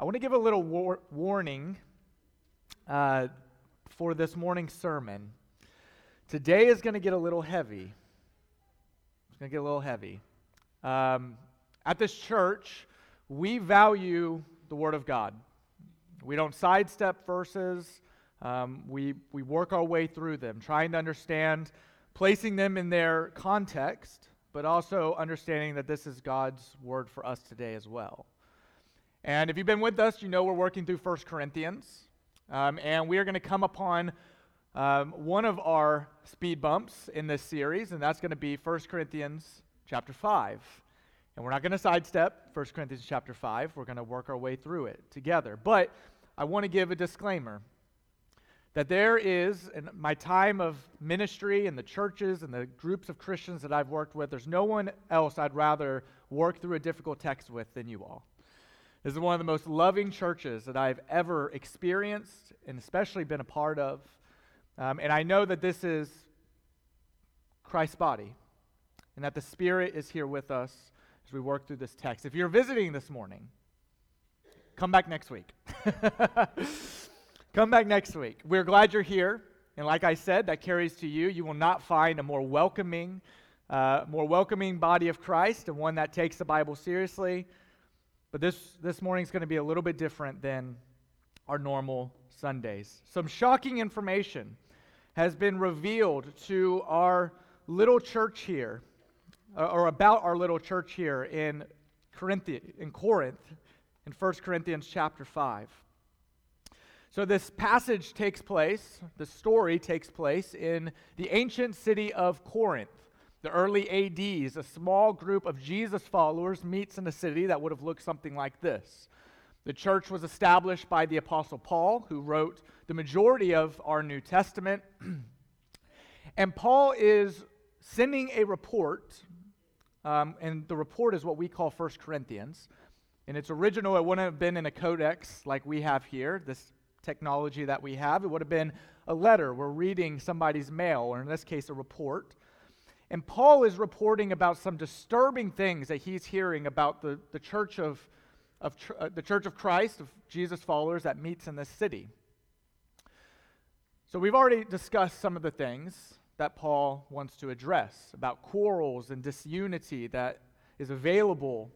I want to give a little war- warning uh, for this morning's sermon. Today is going to get a little heavy. It's going to get a little heavy. Um, at this church, we value the Word of God. We don't sidestep verses. Um, we, we work our way through them, trying to understand, placing them in their context, but also understanding that this is God's word for us today as well. And if you've been with us, you know we're working through 1 Corinthians. Um, and we are going to come upon um, one of our speed bumps in this series, and that's going to be 1 Corinthians chapter 5. And we're not going to sidestep 1 Corinthians chapter 5. We're going to work our way through it together. But I want to give a disclaimer that there is, in my time of ministry and the churches and the groups of Christians that I've worked with, there's no one else I'd rather work through a difficult text with than you all. This is one of the most loving churches that I've ever experienced and especially been a part of. Um, and I know that this is Christ's body and that the Spirit is here with us as we work through this text. If you're visiting this morning, come back next week. come back next week. We're glad you're here. And like I said, that carries to you. You will not find a more welcoming, uh, more welcoming body of Christ and one that takes the Bible seriously but this, this morning is going to be a little bit different than our normal Sundays. Some shocking information has been revealed to our little church here, uh, or about our little church here in Corinth, in Corinth, in 1 Corinthians chapter 5. So this passage takes place, the story takes place in the ancient city of Corinth the early ADs, a small group of Jesus followers meets in a city that would have looked something like this. The church was established by the Apostle Paul, who wrote the majority of our New Testament. and Paul is sending a report, um, and the report is what we call First Corinthians. In its original, it wouldn't have been in a codex like we have here, this technology that we have. It would have been a letter. We're reading somebody's mail, or in this case, a report. And Paul is reporting about some disturbing things that he's hearing about the, the church of, of uh, the church of Christ, of Jesus followers that meets in this city. So we've already discussed some of the things that Paul wants to address about quarrels and disunity that is available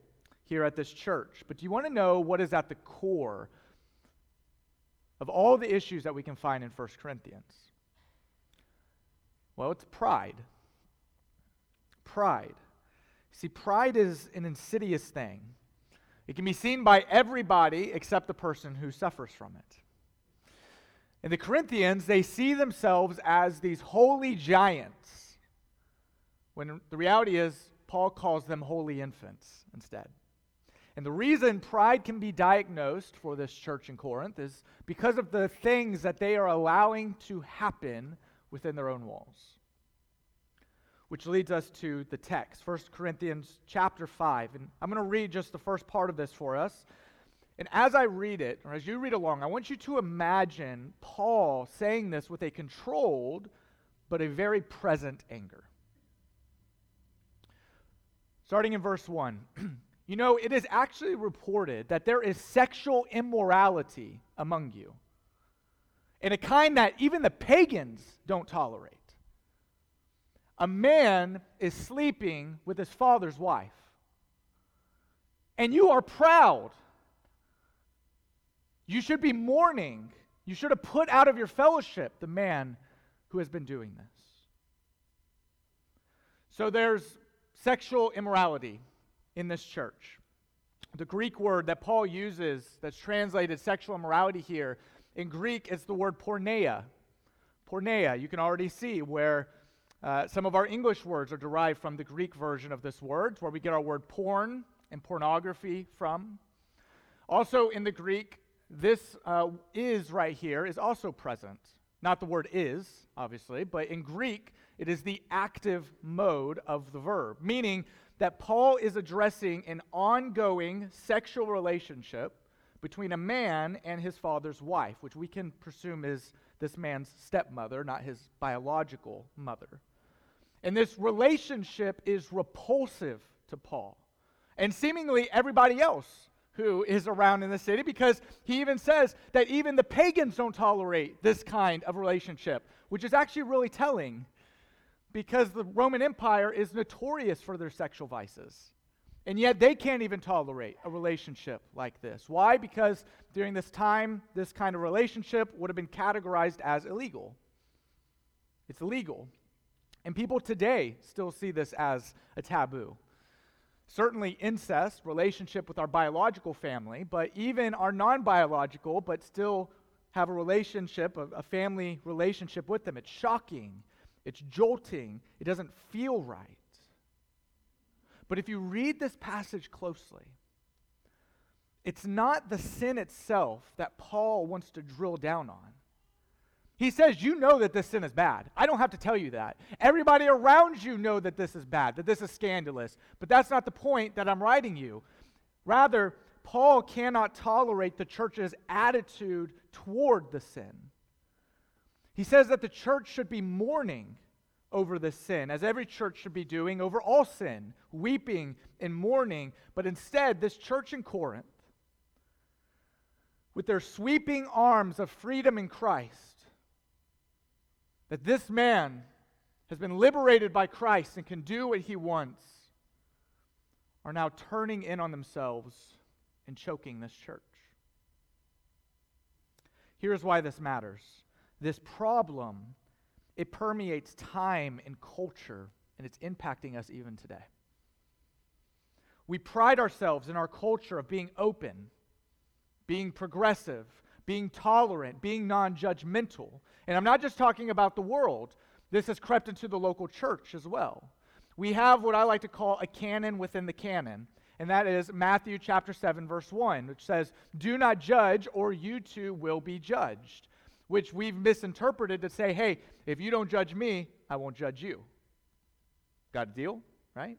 here at this church. But do you want to know what is at the core of all the issues that we can find in 1 Corinthians? Well, it's pride pride. See, pride is an insidious thing. It can be seen by everybody except the person who suffers from it. In the Corinthians, they see themselves as these holy giants, when the reality is, Paul calls them holy infants instead. And the reason pride can be diagnosed for this church in Corinth is because of the things that they are allowing to happen within their own walls which leads us to the text 1 corinthians chapter 5 and i'm going to read just the first part of this for us. And as i read it or as you read along i want you to imagine paul saying this with a controlled but a very present anger. Starting in verse 1 you know it is actually reported that there is sexual immorality among you in a kind that even the pagans don't tolerate a man is sleeping with his father's wife, and you are proud. You should be mourning. You should have put out of your fellowship the man who has been doing this. So there's sexual immorality in this church. The Greek word that Paul uses that's translated sexual immorality here, in Greek, it's the word porneia. Porneia, you can already see where uh, some of our English words are derived from the Greek version of this word, where we get our word porn and pornography from. Also, in the Greek, this uh, is right here is also present. Not the word is, obviously, but in Greek, it is the active mode of the verb, meaning that Paul is addressing an ongoing sexual relationship between a man and his father's wife, which we can presume is this man's stepmother, not his biological mother. And this relationship is repulsive to Paul and seemingly everybody else who is around in the city because he even says that even the pagans don't tolerate this kind of relationship, which is actually really telling because the Roman Empire is notorious for their sexual vices. And yet they can't even tolerate a relationship like this. Why? Because during this time, this kind of relationship would have been categorized as illegal. It's illegal. And people today still see this as a taboo. Certainly, incest, relationship with our biological family, but even our non biological, but still have a relationship, a, a family relationship with them. It's shocking. It's jolting. It doesn't feel right. But if you read this passage closely, it's not the sin itself that Paul wants to drill down on. He says, You know that this sin is bad. I don't have to tell you that. Everybody around you know that this is bad, that this is scandalous. But that's not the point that I'm writing you. Rather, Paul cannot tolerate the church's attitude toward the sin. He says that the church should be mourning over this sin, as every church should be doing over all sin, weeping and mourning. But instead, this church in Corinth, with their sweeping arms of freedom in Christ, that this man has been liberated by Christ and can do what he wants, are now turning in on themselves and choking this church. Here's why this matters. This problem, it permeates time and culture, and it's impacting us even today. We pride ourselves in our culture of being open, being progressive, being tolerant, being non judgmental. And I'm not just talking about the world, this has crept into the local church as well. We have what I like to call a canon within the canon, and that is Matthew chapter 7, verse 1, which says, Do not judge, or you too will be judged. Which we've misinterpreted to say, hey, if you don't judge me, I won't judge you. Got a deal, right?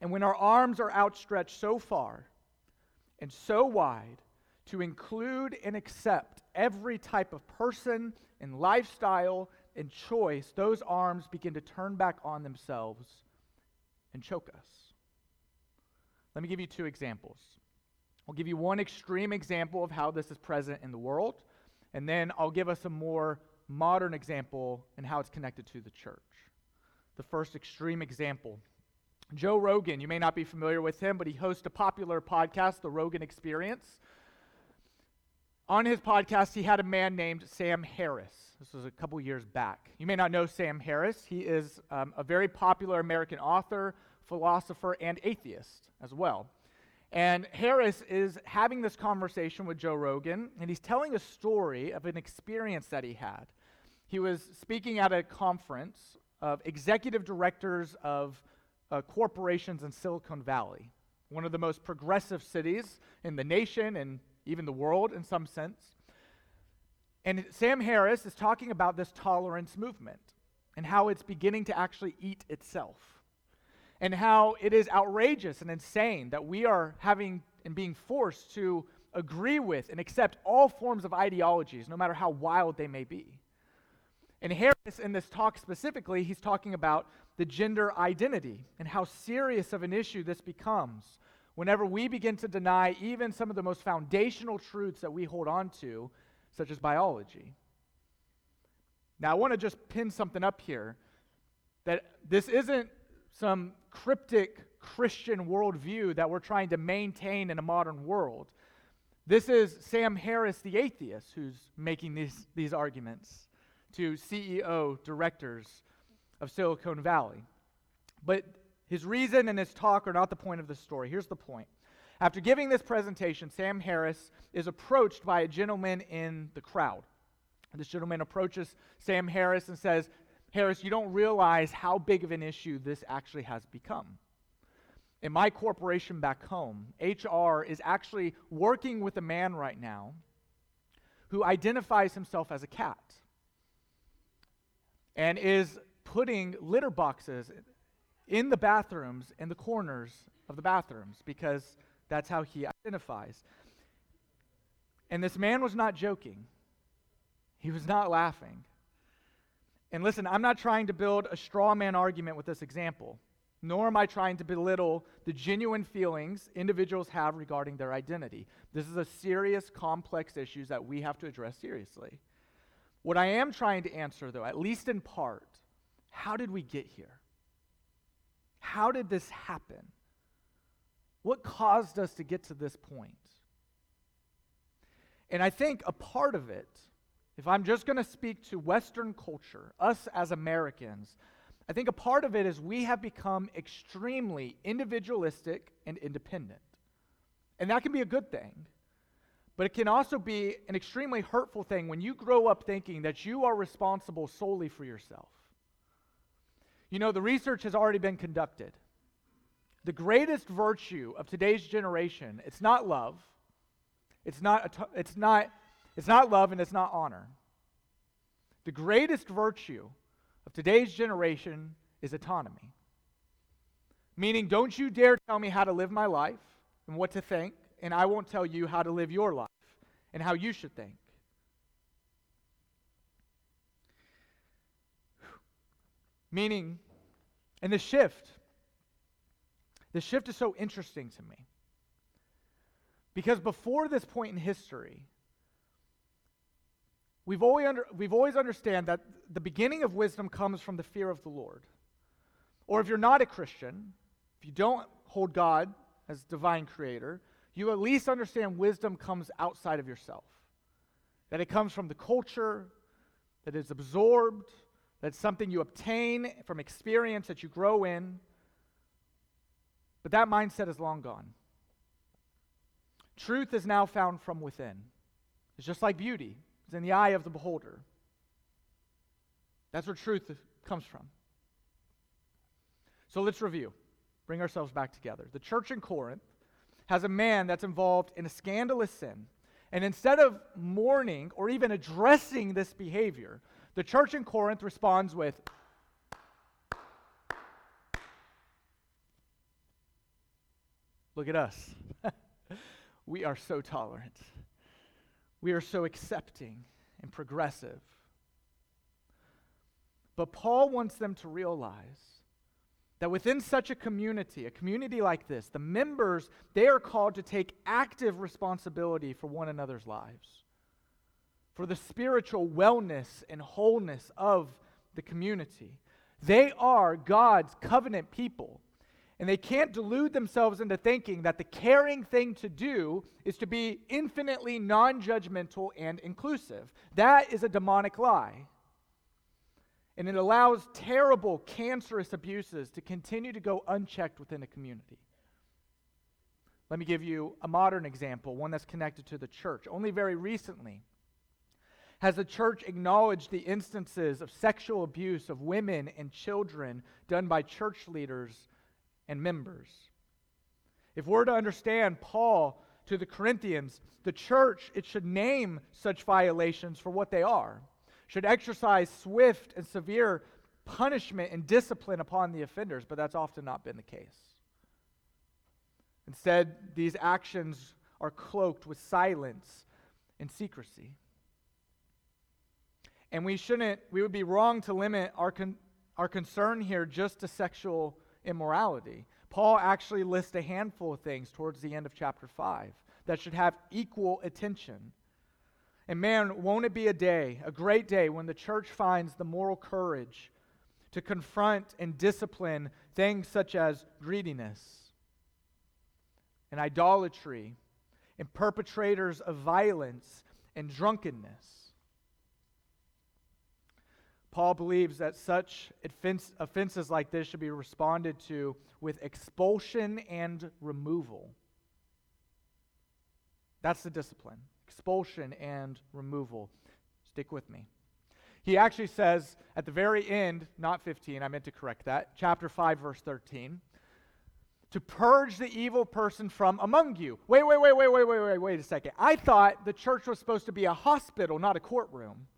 And when our arms are outstretched so far and so wide to include and accept every type of person and lifestyle and choice, those arms begin to turn back on themselves and choke us. Let me give you two examples. I'll give you one extreme example of how this is present in the world, and then I'll give us a more modern example and how it's connected to the church. The first extreme example Joe Rogan, you may not be familiar with him, but he hosts a popular podcast, The Rogan Experience on his podcast, he had a man named Sam Harris. This was a couple years back. You may not know Sam Harris. He is um, a very popular American author, philosopher, and atheist as well. And Harris is having this conversation with Joe Rogan, and he's telling a story of an experience that he had. He was speaking at a conference of executive directors of uh, corporations in Silicon Valley, one of the most progressive cities in the nation and even the world in some sense. And Sam Harris is talking about this tolerance movement and how it's beginning to actually eat itself. And how it is outrageous and insane that we are having and being forced to agree with and accept all forms of ideologies, no matter how wild they may be. And Harris, in this talk specifically, he's talking about the gender identity and how serious of an issue this becomes whenever we begin to deny even some of the most foundational truths that we hold on to, such as biology. Now, I want to just pin something up here that this isn't some cryptic Christian worldview that we're trying to maintain in a modern world. This is Sam Harris, the atheist, who's making these, these arguments to CEO directors of Silicon Valley. But his reason and his talk are not the point of the story. Here's the point. After giving this presentation, Sam Harris is approached by a gentleman in the crowd. This gentleman approaches Sam Harris and says, Harris, you don't realize how big of an issue this actually has become. In my corporation back home, HR is actually working with a man right now who identifies himself as a cat and is putting litter boxes in the bathrooms, in the corners of the bathrooms, because that's how he identifies. And this man was not joking, he was not laughing. And listen, I'm not trying to build a straw man argument with this example. nor am I trying to belittle the genuine feelings individuals have regarding their identity. This is a serious, complex issue that we have to address seriously. What I am trying to answer, though, at least in part, how did we get here? How did this happen? What caused us to get to this point? And I think a part of it, if I'm just going to speak to Western culture, us as Americans, I think a part of it is we have become extremely individualistic and independent. And that can be a good thing. But it can also be an extremely hurtful thing when you grow up thinking that you are responsible solely for yourself. You know, the research has already been conducted. The greatest virtue of today's generation, it's not love. It's not, it's not, it's not love and it's not honor. The greatest virtue of today's generation is autonomy. Meaning, don't you dare tell me how to live my life and what to think, and I won't tell you how to live your life and how you should think. Meaning, and the shift, the shift is so interesting to me. Because before this point in history, we've always, under, we've always understand that the beginning of wisdom comes from the fear of the Lord. Or if you're not a Christian, if you don't hold God as divine creator, you at least understand wisdom comes outside of yourself. That it comes from the culture, that it's absorbed, that's something you obtain from experience that you grow in. But that mindset is long gone. Truth is now found from within. It's just like beauty, it's in the eye of the beholder. That's where truth comes from. So let's review, bring ourselves back together. The church in Corinth has a man that's involved in a scandalous sin. And instead of mourning or even addressing this behavior, the church in Corinth responds with, Look at us. we are so tolerant. We are so accepting and progressive. But Paul wants them to realize that within such a community, a community like this, the members, they are called to take active responsibility for one another's lives, for the spiritual wellness and wholeness of the community. They are God's covenant people. And they can't delude themselves into thinking that the caring thing to do is to be infinitely non judgmental and inclusive. That is a demonic lie and it allows terrible, cancerous abuses to continue to go unchecked within a community. Let me give you a modern example, one that's connected to the church. Only very recently has the church acknowledged the instances of sexual abuse of women and children done by church leaders and members. If we're to understand Paul to the Corinthians, the church, it should name such violations for what they are should exercise swift and severe punishment and discipline upon the offenders, but that's often not been the case. Instead, these actions are cloaked with silence and secrecy. And we shouldn't, we would be wrong to limit our, con, our concern here just to sexual immorality. Paul actually lists a handful of things towards the end of chapter 5 that should have equal attention. And man, won't it be a day, a great day, when the church finds the moral courage to confront and discipline things such as greediness and idolatry and perpetrators of violence and drunkenness. Paul believes that such offenses like this should be responded to with expulsion and removal. That's the discipline expulsion and removal. Stick with me. He actually says at the very end, not 15, I meant to correct that, chapter 5, verse 13, to purge the evil person from among you. Wait, wait, wait, wait, wait, wait, wait, wait a second. I thought the church was supposed to be a hospital, not a courtroom.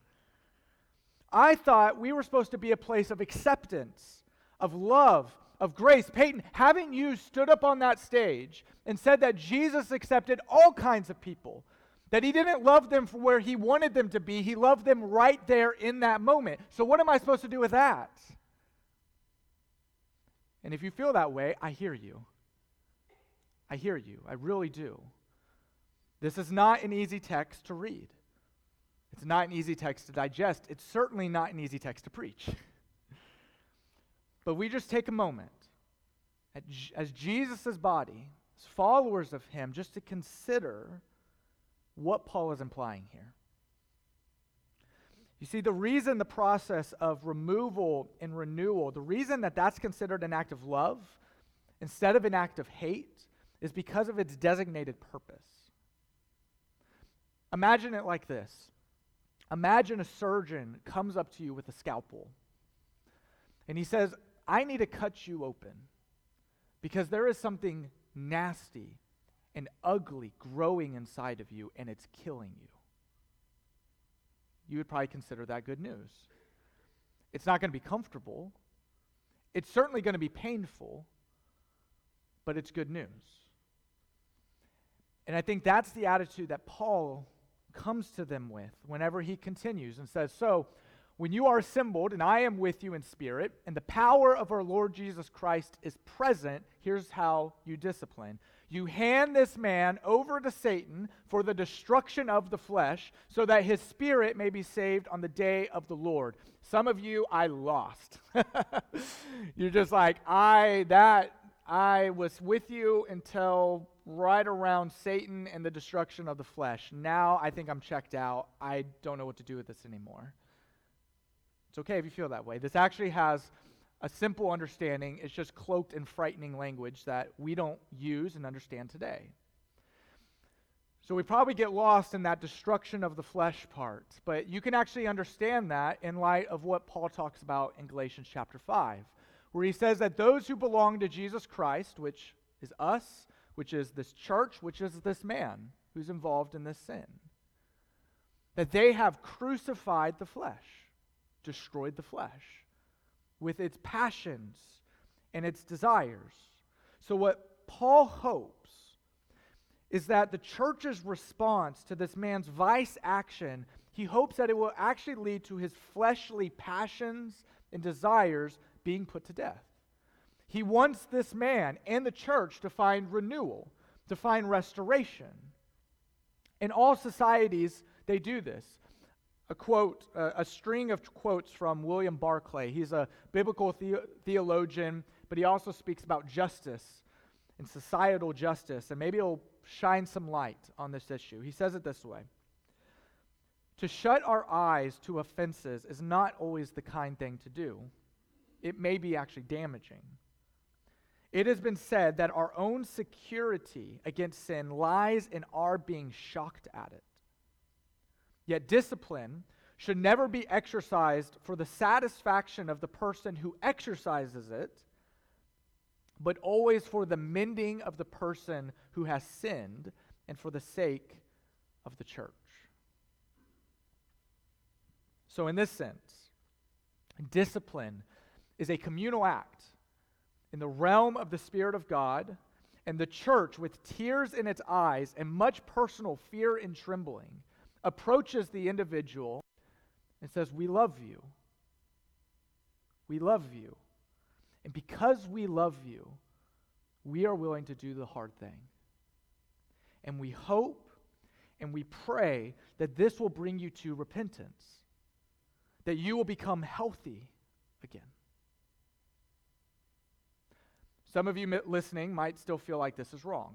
I thought we were supposed to be a place of acceptance, of love, of grace. Peyton, haven't you stood up on that stage and said that Jesus accepted all kinds of people? That he didn't love them for where he wanted them to be, he loved them right there in that moment. So, what am I supposed to do with that? And if you feel that way, I hear you. I hear you. I really do. This is not an easy text to read. It's not an easy text to digest. It's certainly not an easy text to preach. but we just take a moment as Jesus' body, as followers of him, just to consider what Paul is implying here. You see, the reason the process of removal and renewal, the reason that that's considered an act of love instead of an act of hate, is because of its designated purpose. Imagine it like this Imagine a surgeon comes up to you with a scalpel and he says, I need to cut you open because there is something nasty and ugly growing inside of you and it's killing you you would probably consider that good news. It's not going to be comfortable. It's certainly going to be painful, but it's good news. And I think that's the attitude that Paul comes to them with whenever he continues and says, So, when you are assembled, and I am with you in spirit, and the power of our Lord Jesus Christ is present, here's how you discipline. You hand this man over to Satan for the destruction of the flesh, so that his spirit may be saved on the day of the Lord. Some of you, I lost. You're just like, I, that, I was with you until right around Satan and the destruction of the flesh. Now I think I'm checked out. I don't know what to do with this anymore. It's okay if you feel that way. This actually has a simple understanding. It's just cloaked in frightening language that we don't use and understand today. So we probably get lost in that destruction of the flesh part. But you can actually understand that in light of what Paul talks about in Galatians chapter 5, where he says that those who belong to Jesus Christ, which is us, which is this church, which is this man who's involved in this sin, that they have crucified the flesh, destroyed the flesh with its passions and its desires. So, what Paul hopes is that the church's response to this man's vice action, he hopes that it will actually lead to his fleshly passions and desires being put to death. He wants this man and the church to find renewal, to find restoration. In all societies, they do this a quote, a string of quotes from William Barclay. He's a biblical the- theologian, but he also speaks about justice and societal justice, and maybe it'll shine some light on this issue. He says it this way To shut our eyes to offenses is not always the kind thing to do, it may be actually damaging. It has been said that our own security against sin lies in our being shocked at it. Yet discipline should never be exercised for the satisfaction of the person who exercises it, but always for the mending of the person who has sinned and for the sake of the church. So, in this sense, discipline is a communal act in the realm of the Spirit of God, and the church, with tears in its eyes and much personal fear and trembling, approaches the individual and says, We love you. We love you. And because we love you, we are willing to do the hard thing. And we hope and we pray that this will bring you to repentance, that you will become healthy Some of you listening might still feel like this is wrong.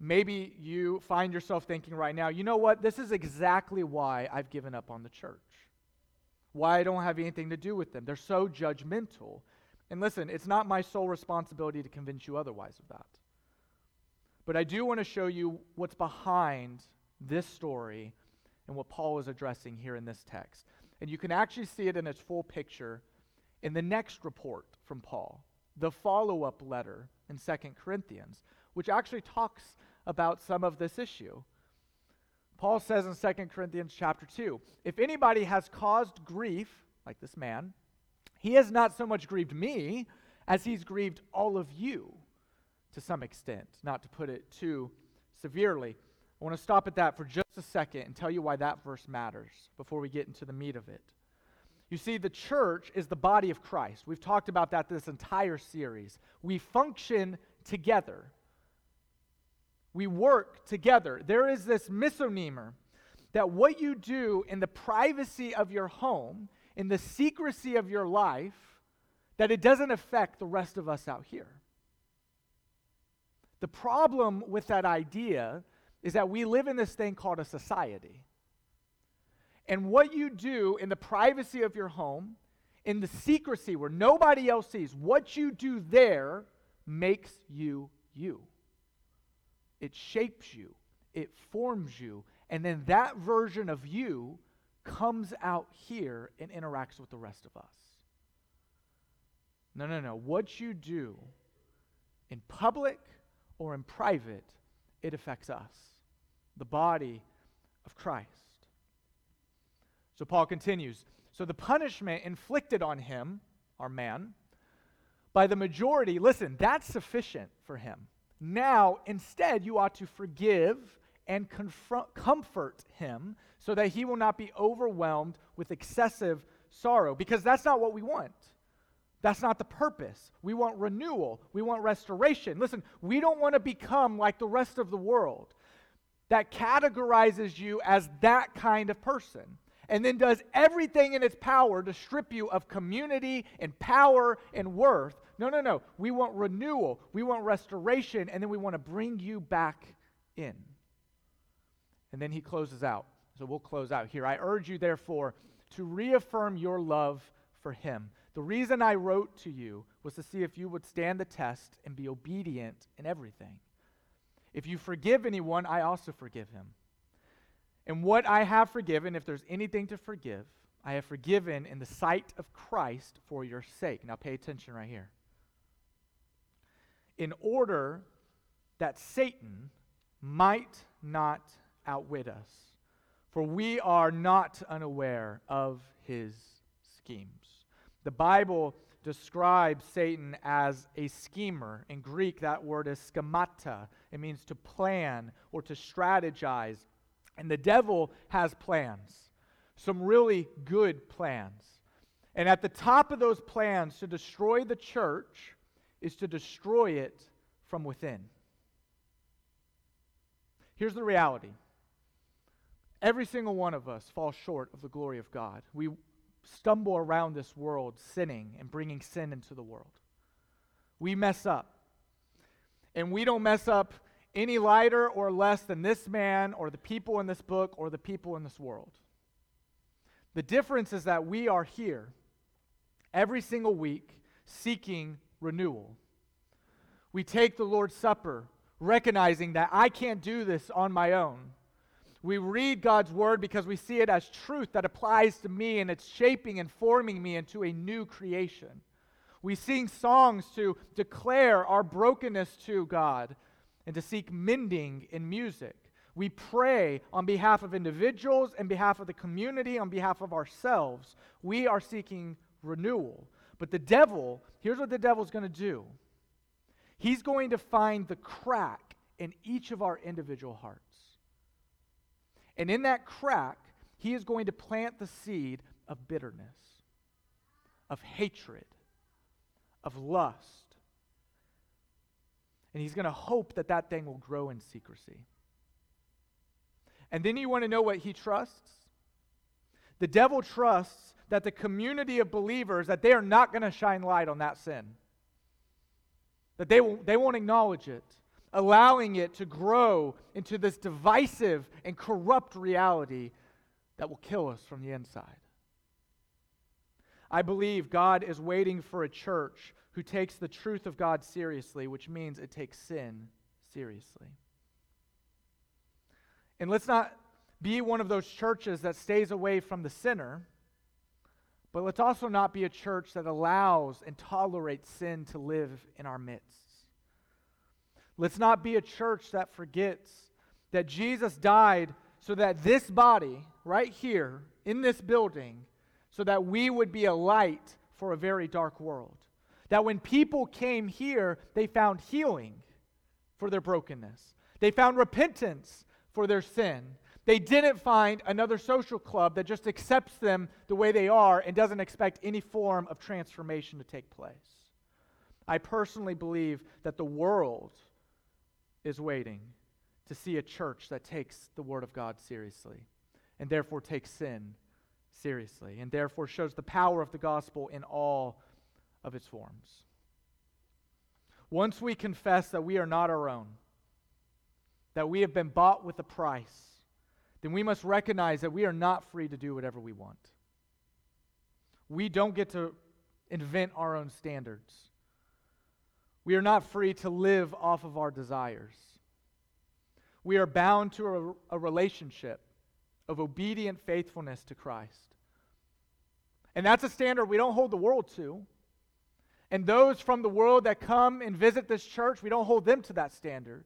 Maybe you find yourself thinking right now, you know what? This is exactly why I've given up on the church. Why I don't have anything to do with them. They're so judgmental. And listen, it's not my sole responsibility to convince you otherwise of that. But I do want to show you what's behind this story and what Paul is addressing here in this text. And you can actually see it in its full picture in the next report from Paul, the follow up letter in Second Corinthians, which actually talks about some of this issue. Paul says in 2 Corinthians chapter 2 if anybody has caused grief, like this man, he has not so much grieved me as he's grieved all of you to some extent, not to put it too severely. I want to stop at that for just a second and tell you why that verse matters before we get into the meat of it. You see, the church is the body of Christ. We've talked about that this entire series. We function together, we work together. There is this misonemer that what you do in the privacy of your home, in the secrecy of your life, that it doesn't affect the rest of us out here. The problem with that idea is that we live in this thing called a society. And what you do in the privacy of your home, in the secrecy where nobody else sees, what you do there makes you you. It shapes you, it forms you, and then that version of you comes out here and interacts with the rest of us. No, no, no. What you do in public or in private, it affects us, the body of Christ. So Paul continues So the punishment inflicted on him, our man, by the majority, listen, that's sufficient for him. Now, instead, you ought to forgive and confront, comfort him so that he will not be overwhelmed with excessive sorrow, because that's not what we want. That's not the purpose. We want renewal. We want restoration. Listen, we don't want to become like the rest of the world that categorizes you as that kind of person and then does everything in its power to strip you of community and power and worth. No, no, no. We want renewal. We want restoration, and then we want to bring you back in. And then he closes out. So we'll close out here. I urge you, therefore, to reaffirm your love for him the reason I wrote to you was to see if you would stand the test and be obedient in everything. If you forgive anyone, I also forgive him. And what I have forgiven, if there's anything to forgive, I have forgiven in the sight of Christ for your sake. Now pay attention right here. In order that Satan might not outwit us, for we are not unaware of his schemes. The Bible describes Satan as a schemer. In Greek, that word is schemata. It means to plan or to strategize. And the devil has plans, some really good plans. And at the top of those plans to destroy the church is to destroy it from within. Here's the reality every single one of us falls short of the glory of God. We stumble around this world sinning and bringing sin into the world. We mess up. And we don't mess up any lighter or less than this man or the people in this book or the people in this world. The difference is that we are here every single week seeking renewal. We take the Lord's Supper recognizing that I can't do this on my own. We read God's word because we see it as truth that applies to me and it's shaping and forming me into a new creation. We sing songs to declare our brokenness to God and to seek mending in music. We pray on behalf of individuals, on behalf of the community, on behalf of ourselves. We are seeking renewal. But the devil, here's what the devil's going to do he's going to find the crack in each of our individual hearts. And in that crack, he is going to plant the seed of bitterness, of hatred, of lust. And he's going to hope that that thing will grow in secrecy. And then you want to know what he trusts? The devil trusts that the community of believers that they are not going to shine light on that sin. That they, will, they won't acknowledge it allowing it to grow into this divisive and corrupt reality that will kill us from the inside. I believe God is waiting for a church who takes the truth of God seriously, which means it takes sin seriously. And let's not be one of those churches that stays away from the sinner, but let's also not be a church that allows and tolerates sin to live in our midst. Let's not be a church that forgets that Jesus died so that this body, right here in this building, so that we would be a light for a very dark world. That when people came here, they found healing for their brokenness, they found repentance for their sin, They didn't find another social club that just accepts them the way they are and doesn't expect any form of transformation to take place. I personally believe that the world is waiting to see a church that takes the Word of God seriously and therefore takes sin seriously and therefore shows the power of the gospel in all of its forms. Once we confess that we are not our own, that we have been bought with a price, then we must recognize that we are not free to do whatever we want. We don't get to invent our own standards. We are not free to live off of our desires. We are bound to a, a relationship of obedient faithfulness to Christ. And that's a standard we don't hold the world to. And those from the world that come and visit this church, we don't hold them to that standard.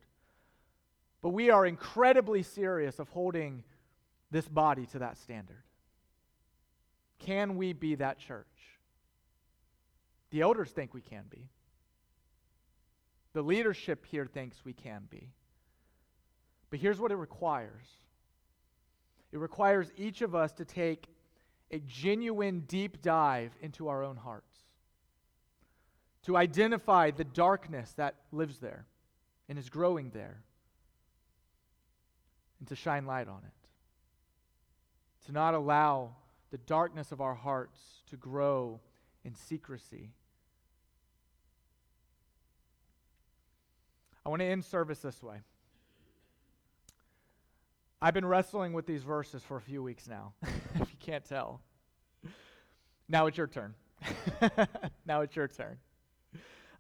But we are incredibly serious of holding this body to that standard. Can we be that church? The elders think we can be. The leadership here thinks we can be. But here's what it requires it requires each of us to take a genuine deep dive into our own hearts, to identify the darkness that lives there and is growing there, and to shine light on it. To not allow the darkness of our hearts to grow in secrecy. I want to end service this way. I've been wrestling with these verses for a few weeks now, can't tell. Now it's your turn. now it's your turn.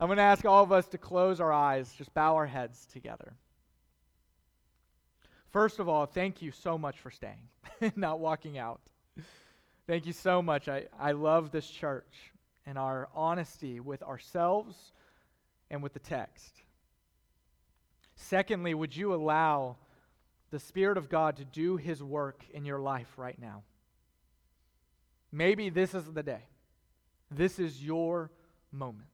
I'm going to ask all of us to close our eyes, just bow our heads together. First of all, thank you so much for staying, not walking out. Thank you so much. I, I love this church and our honesty with ourselves and with the text. Secondly, would you allow the Spirit of God to do His work in your life right now. Maybe this is the day. This is your moment.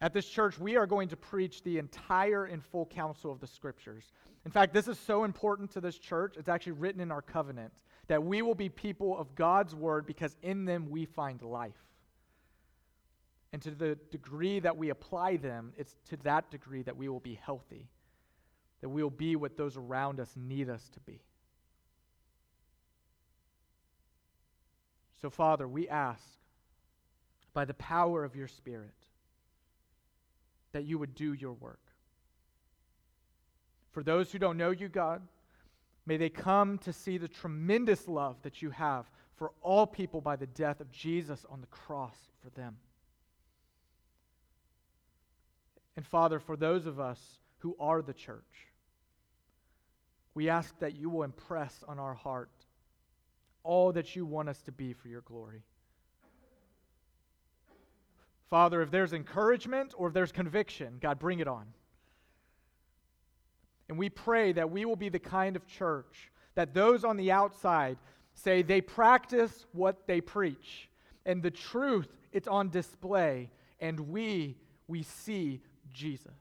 At this church, we are going to preach the entire and full counsel of the Scriptures. In fact, this is so important to this church, it's actually written in our covenant that we will be people of God's Word because in them we find life. And to the degree that we apply them, it's to that degree that we will be healthy that we will be what those around us need us to be. So, Father, we ask by the power of your Spirit that you would do your work. For those who don't know you, God, may they come to see the tremendous love that you have for all people by the death of Jesus on the cross for them. And Father, for those of us who are the church, we ask that you will impress on our heart all that you want us to be for your glory. Father, if there's encouragement or if there's conviction, God, bring it on. And we pray that we will be the kind of church that those on the outside say they practice what they preach. And the truth, it's on display. And we, we see Jesus.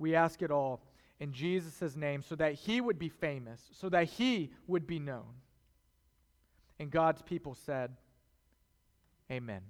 We ask it all in Jesus' name so that he would be famous, so that he would be known. And God's people said, Amen.